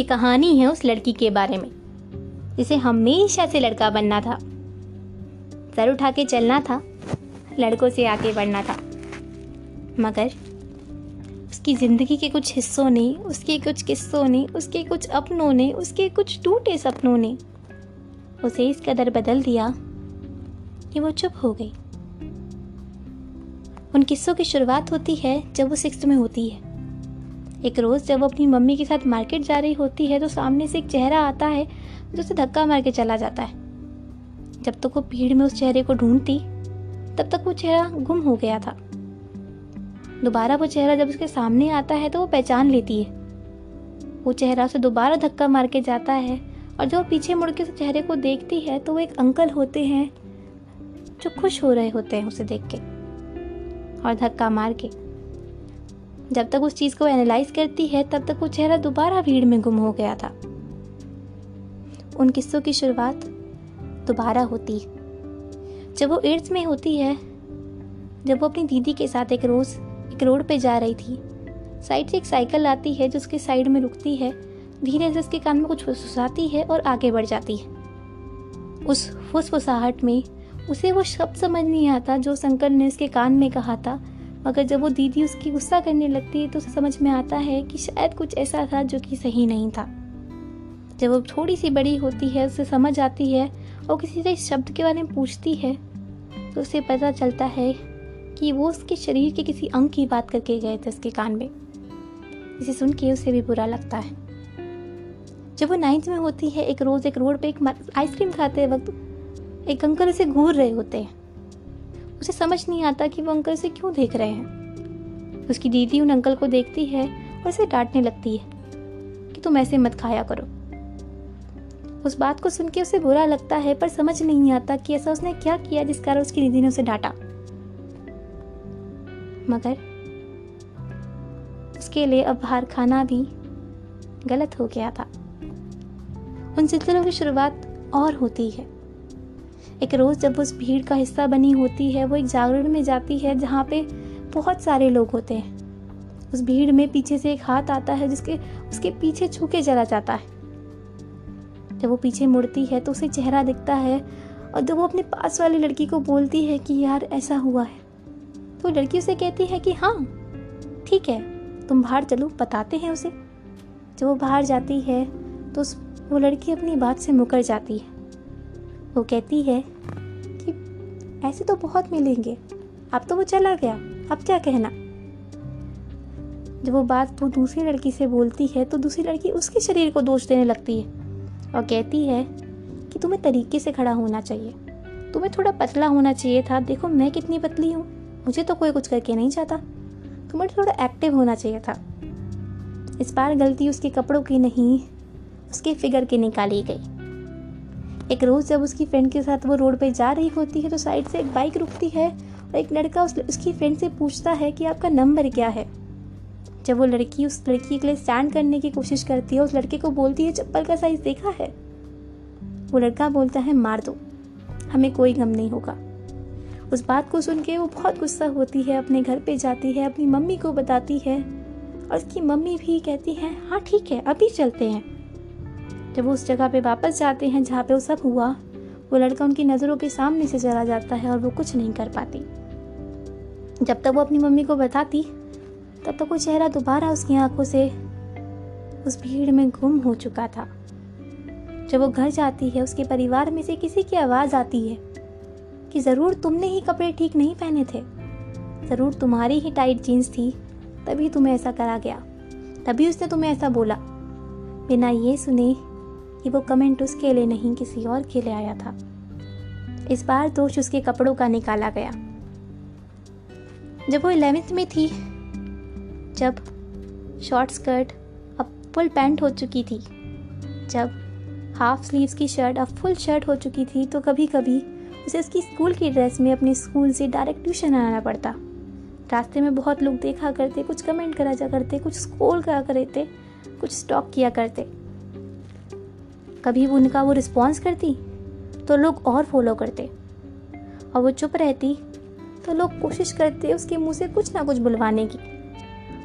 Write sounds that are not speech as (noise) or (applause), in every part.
ये कहानी है उस लड़की के बारे में। जिसे हमेशा से लड़का बनना था। सर उठा के चलना था। लड़कों से आगे बढ़ना था। मगर उसकी ज़िंदगी के कुछ हिस्सों ने, उसके कुछ किस्सों ने, उसके कुछ अपनों ने, उसके कुछ टूटे सपनों ने उसे इस कदर बदल दिया कि वो चुप हो गई। उन किस्सों की शुरुआत होती है जब वो सिक्स में होती है। एक रोज़ जब वो अपनी मम्मी के साथ मार्केट जा रही होती है तो सामने से एक चेहरा आता है जो उसे धक्का मार के चला जाता है। जब तक तो वो भीड़ में उस चेहरे को ढूंढती, तब तक वो चेहरा गुम हो गया था। दोबारा वो चेहरा जब उसके सामने आता है तो वो पहचान लेती है। वो चेहरा उसे दोबारा धक्का मार के जाता है और जब वो पीछे मुड़ के उस चेहरे को देखती है तो वो एक अंकल होते हैं जो खुश हो रहे होते हैं उसे देख के और धक्का मार के। जब तक उस चीज़ को एनालाइज करती है, तब तक वो चेहरा दोबारा भीड़ में गुम हो गया था। उन किस्सों की शुरुआत दोबारा होती। जब वो एड्स में होती है, जब वो अपनी दीदी के साथ एक रोज़, एक रोड पे जा रही थी, साइड से एक साइकिल आती है जो उसके साइड में रुकती है, धीरे से उसके कान में कुछ फुसफुसाती है और आगे बढ़ जाती है। उस फुसफुसाहट में उसे वो शब्द समझ नहीं आता जो शंकर ने उसके कान में कहा था मगर जब वो दीदी उसकी गुस्सा करने लगती है तो उसे समझ में आता है कि शायद कुछ ऐसा था जो कि सही नहीं था। जब वो थोड़ी सी बड़ी होती है, उसे समझ आती है और किसी से शब्द के बारे में पूछती है तो उसे पता चलता है कि वो उसके शरीर के किसी अंग की बात करके गए थे उसके कान में। इसे सुन के उसे भी बुरा लगता है। जब वो नाइन्थ में होती है, एक रोज़ एक रोड पे एक आइसक्रीम खाते वक्त एक अंकल उसे घूर रहे होते हैं। उसे समझ नहीं आता कि वो अंकल उसे क्यों देख रहे हैं। उसकी दीदी उन अंकल को देखती है और उसे डांटने लगती है कि तुम ऐसे मत खाया करो। उस बात को सुन के उसे बुरा लगता है, पर समझ नहीं आता कि ऐसा उसने क्या किया जिस कारण उसकी दीदी ने उसे डांटा। मगर उसके लिए अब बाहर खाना भी गलत हो गया था। उन सिलसिलों की शुरुआत और होती है। एक रोज़ जब उस भीड़ का हिस्सा बनी होती है, वो एक जागरण में जाती है जहाँ पे बहुत सारे लोग होते हैं। उस भीड़ में पीछे से एक हाथ आता है जिसके, उसके पीछे छू के चला जाता है। जब वो पीछे मुड़ती है तो उसे चेहरा दिखता है और जब वो अपने पास वाली लड़की को बोलती है कि यार ऐसा हुआ है तो लड़की उसे कहती है कि हाँ ठीक है, तुम बाहर चलो, बताते हैं उसे। जब वो बाहर जाती है तो उस, वो लड़की अपनी बात से मुकर जाती है। वो कहती है कि ऐसे तो बहुत मिलेंगे। अब तो वो चला गया। अब क्या कहना? जब वो बात वो दूसरी लड़की से बोलती है तो दूसरी लड़की उसके शरीर को दोष देने लगती है और कहती है कि तुम्हें तरीके से खड़ा होना चाहिए। तुम्हें थोड़ा पतला होना चाहिए था। देखो, मैं कितनी पतली हूँ। मुझे तो कोई कुछ करके नहीं चाहता तुम्हें थोड़ा एक्टिव होना चाहिए था। इस बार गलती उसके कपड़ों की नहीं, उसके फिगर की निकाली गई। एक रोज़ जब उसकी फ्रेंड के साथ वो रोड पे जा रही होती है तो साइड से एक बाइक रुकती है और एक लड़का उस, उसकी फ्रेंड से पूछता है कि आपका नंबर क्या है? जब वो लड़की उस लड़की के लिए स्टैंड करने की कोशिश करती है, उस लड़के को बोलती है, चप्पल का साइज़ देखा है? वो लड़का बोलता है, मार दो, हमें कोई गम नहीं होगा। उस बात को सुन के वो बहुत गुस्सा होती है, अपने घर पे जाती है, अपनी मम्मी को बताती है और उसकी मम्मी भी कहती है हाँ ठीक है, अभी चलते हैं। जब वो उस जगह पे वापस जाते हैं जहाँ पे वो सब हुआ, वो लड़का उनकी नज़रों के सामने से चला जाता है और वो कुछ नहीं कर पाती। जब तक वो अपनी मम्मी को बताती, तब तक वो चेहरा दोबारा उसकी आँखों से उस भीड़ में गुम हो चुका था। जब वो घर जाती है, उसके परिवार में से किसी की आवाज़ आती है कि ज़रूर तुमने ही कपड़े ठीक नहीं पहने थे। ज़रूर तुम्हारी ही टाइट जीन्स थी, तभी तुम्हें ऐसा करा गया। तभी उसने तुम्हें ऐसा बोला। बिना ये सुने कि वो कमेंट उसके लिए नहीं किसी और के लिए आया था। इस बार दोष उसके कपड़ों का निकाला गया। जब वो इलेवेंथ में थी, जब शॉर्ट स्कर्ट अब फुल पैंट हो चुकी थी, जब हाफ़ स्लीव्स की शर्ट अब फुल शर्ट हो चुकी थी तो कभी कभी उसे उसकी स्कूल की ड्रेस में अपने स्कूल से डायरेक्ट ट्यूशन आना पड़ता। रास्ते में बहुत लोग देखा करते, कुछ कमेंट करा जा करते, कुछ स्कोल करा करते, कुछ स्टॉक किया करते। कभी उनका वो रिस्पॉन्स करती? तो लोग और फॉलो करते। और वो चुप रहती तो लोग कोशिश करते उसके मुँह से कुछ ना कुछ बुलवाने की।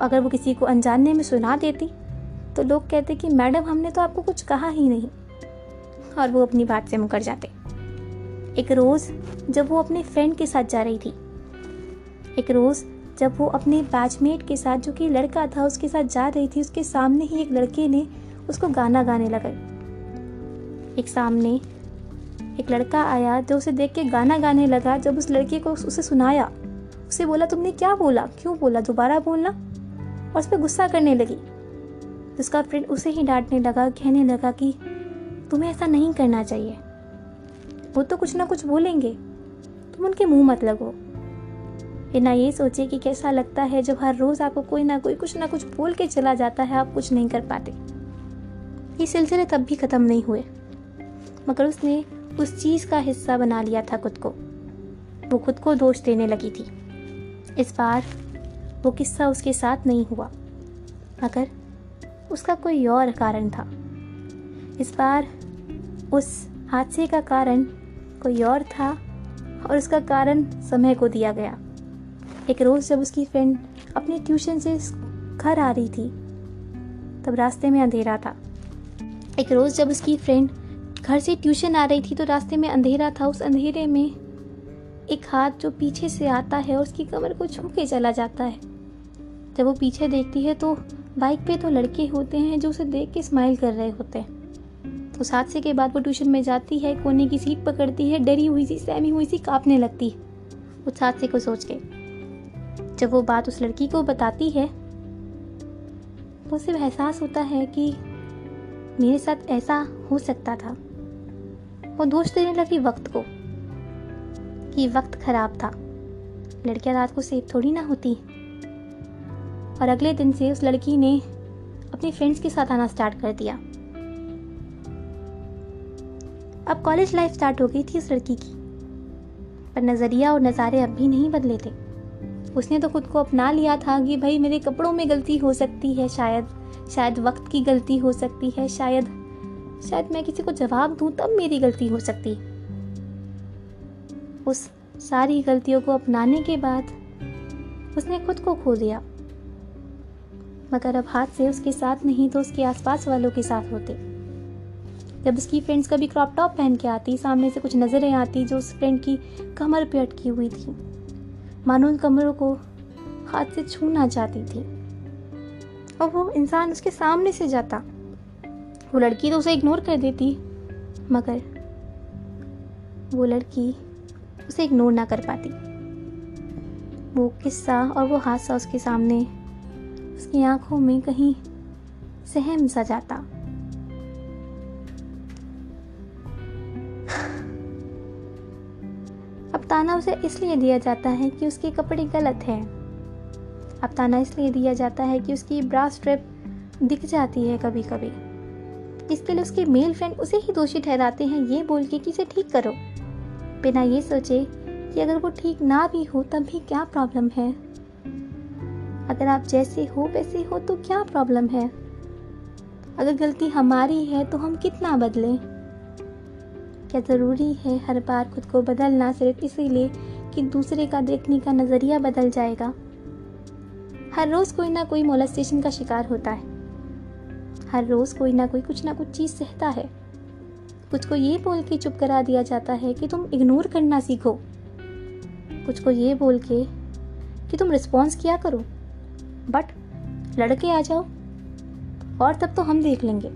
अगर वो किसी को अनजाने में सुना देती तो लोग कहते कि, मैडम, हमने तो आपको कुछ कहा ही नहीं। और वो अपनी बात से मुकर जाते। एक रोज़ जब वो अपने फ्रेंड के साथ जा रही थी, एक रोज़ जब वो अपने बैचमेट के साथ, जो कि लड़का था, उसके साथ जा रही थी, उसके सामने ही एक लड़के ने उसको गाना गाने लगा। एक सामने एक लड़का आया जो उसे देख के गाना गाने लगा। जब उस लड़के को उसे सुनाया, उसे बोला, तुमने क्या बोला? क्यों बोला? दोबारा बोलना? और उस पर गुस्सा करने लगी। तो उसका फ्रेंड उसे ही डांटने लगा, कहने लगा कि, तुम्हें ऐसा नहीं करना चाहिए। वो तो कुछ ना कुछ बोलेंगे। तुम उनके मुँह मत लगो। बिना ये सोचे कि कैसा लगता है जब हर रोज़ आपको कोई ना कोई कुछ ना कुछ बोल के चला जाता है, आप कुछ नहीं कर पाते। ये सिलसिले तब भी ख़त्म नहीं हुए। मगर उसने उस चीज़ का हिस्सा बना लिया था खुद को। वो खुद को दोष देने लगी थी। इस बार वो किस्सा उसके साथ नहीं हुआ, मगर उसका कोई और कारण था। इस बार उस हादसे का कारण कोई और था और उसका कारण समय को दिया गया। एक रोज़ जब उसकी फ्रेंड अपने ट्यूशन से घर आ रही थी, तब रास्ते में अंधेरा था। एक रोज़ जब उसकी फ्रेंड घर से ट्यूशन आ रही थी तो रास्ते में अंधेरा था। उस अंधेरे में एक हाथ जो पीछे से आता है और उसकी कमर को छू के चला जाता है। जब वो पीछे देखती है तो बाइक पे तो लड़के होते हैं जो उसे देख के स्माइल कर रहे होते हैं। उस हादसे के बाद वो ट्यूशन में जाती है, कोने की सीट पकड़ती है, डरी हुई सी, सहमी हुई सी, कांपने लगती। है उस हादसे को सोच के जब वो बात उस लड़की को बताती है तो उसे एहसास होता है कि मेरे साथ ऐसा हो सकता था। वो दोष देने लगी वक्त को, कि वक्त खराब था। लड़कियाँ रात को सेफ़ थोड़ी ना होती। और अगले दिन से उस लड़की ने अपने फ्रेंड्स के साथ आना स्टार्ट कर दिया। अब कॉलेज लाइफ स्टार्ट हो गई थी उस लड़की की। पर नज़रिया और नज़ारे अब भी नहीं बदले थे। उसने तो खुद को अपना लिया था कि, भाई, मेरे कपड़ों में गलती हो सकती है, शायद शायद वक्त की गलती हो सकती है, शायद शायद मैं किसी को जवाब दूँ, तब मेरी गलती हो सकती। उस सारी गलतियों को अपनाने के बाद उसने खुद को खो दिया। मगर अब हाथ से उसके साथ नहीं तो उसके आसपास वालों के साथ होते। जब उसकी फ्रेंड्स कभी क्रॉप टॉप पहन के आती, सामने से कुछ नज़रें आती जो उस फ्रेंड की कमर पे अटकी हुई थी। मानो उन कमरों को हाथ से छूना चाहती थी। और वो इंसान उसके सामने से जाता। वो लड़की तो उसे इग्नोर कर देती, मगर वो लड़की उसे इग्नोर ना कर पाती। वो किस्सा और वो हादसा उसके सामने, उसकी आँखों में कहीं सहम सा जाता। अब ताना उसे इसलिए दिया जाता है कि उसके कपड़े गलत हैं। अब ताना इसलिए दिया जाता है कि उसकी ब्रा स्ट्रिप दिख जाती है कभी कभी इसके लिए उसके मेल फ्रेंड उसे ही दोषी ठहराते हैं, ये बोल के कि इसे ठीक करो। बिना ये सोचे कि अगर वो ठीक ना भी हो, तब भी क्या प्रॉब्लम है? अगर आप जैसे हो, वैसे हो तो क्या प्रॉब्लम है? अगर गलती हमारी है तो हम कितना बदलें? क्या ज़रूरी है हर बार खुद को बदलना सिर्फ़ इसीलिए कि दूसरे का देखने का नज़रिया बदल जाएगा? हर रोज़ कोई ना कोई मोलस्टेशन का शिकार होता है। हर रोज़ कोई ना कोई कुछ ना कुछ चीज़ सहता है। कुछ को ये बोल के चुप करा दिया जाता है कि तुम इग्नोर करना सीखो। कुछ को ये बोल के कि तुम रिस्पॉन्स किया करो। बट लड़के आ जाओ, और तब तो हम देख लेंगे।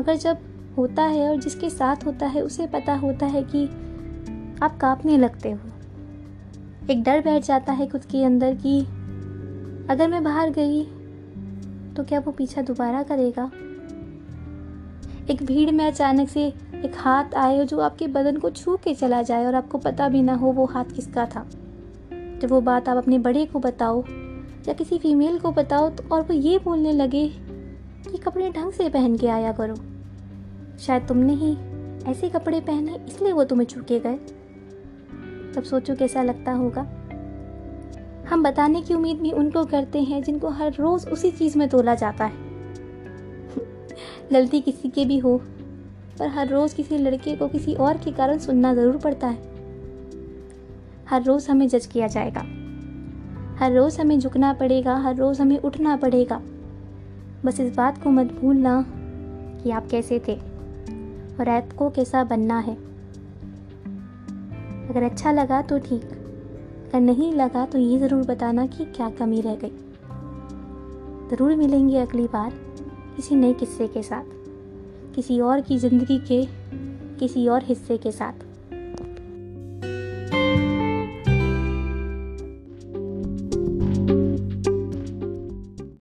मगर जब होता है और जिसके साथ होता है, उसे पता होता है कि आप कांपने लगते हो। एक डर बैठ जाता है खुद के अंदर कि अगर मैं बाहर गई तो क्या वो पीछा दोबारा करेगा? एक भीड़ में अचानक से एक हाथ आए हो जो आपके बदन को छू के चला जाए और आपको पता भी ना हो वो हाथ किसका था। जब वो बात आप अपने बड़े को बताओ या किसी फीमेल को बताओ तो और वो ये बोलने लगे कि कपड़े ढंग से पहन के आया करो। शायद तुमने ही ऐसे कपड़े पहने, इसलिए वो तुम्हें चुके गए। तब सोचो कैसा लगता होगा। हम बताने की उम्मीद भी उनको करते हैं जिनको हर रोज़ उसी चीज़ में तोला जाता है। (laughs) गलती किसी के भी हो, पर हर रोज़ किसी लड़के को किसी और के कारण सुनना ज़रूर पड़ता है। हर रोज़ हमें जज किया जाएगा। हर रोज़ हमें झुकना पड़ेगा, हर रोज़ हमें उठना पड़ेगा। बस इस बात को मत भूलना कि आप कैसे थे और आपको कैसा बनना है। अगर अच्छा लगा तो ठीक। अगर नहीं लगा तो ये ज़रूर बताना कि क्या कमी रह गई। ज़रूर मिलेंगे अगली बार किसी नए किस्से के साथ, किसी और की ज़िंदगी के, किसी और हिस्से के साथ।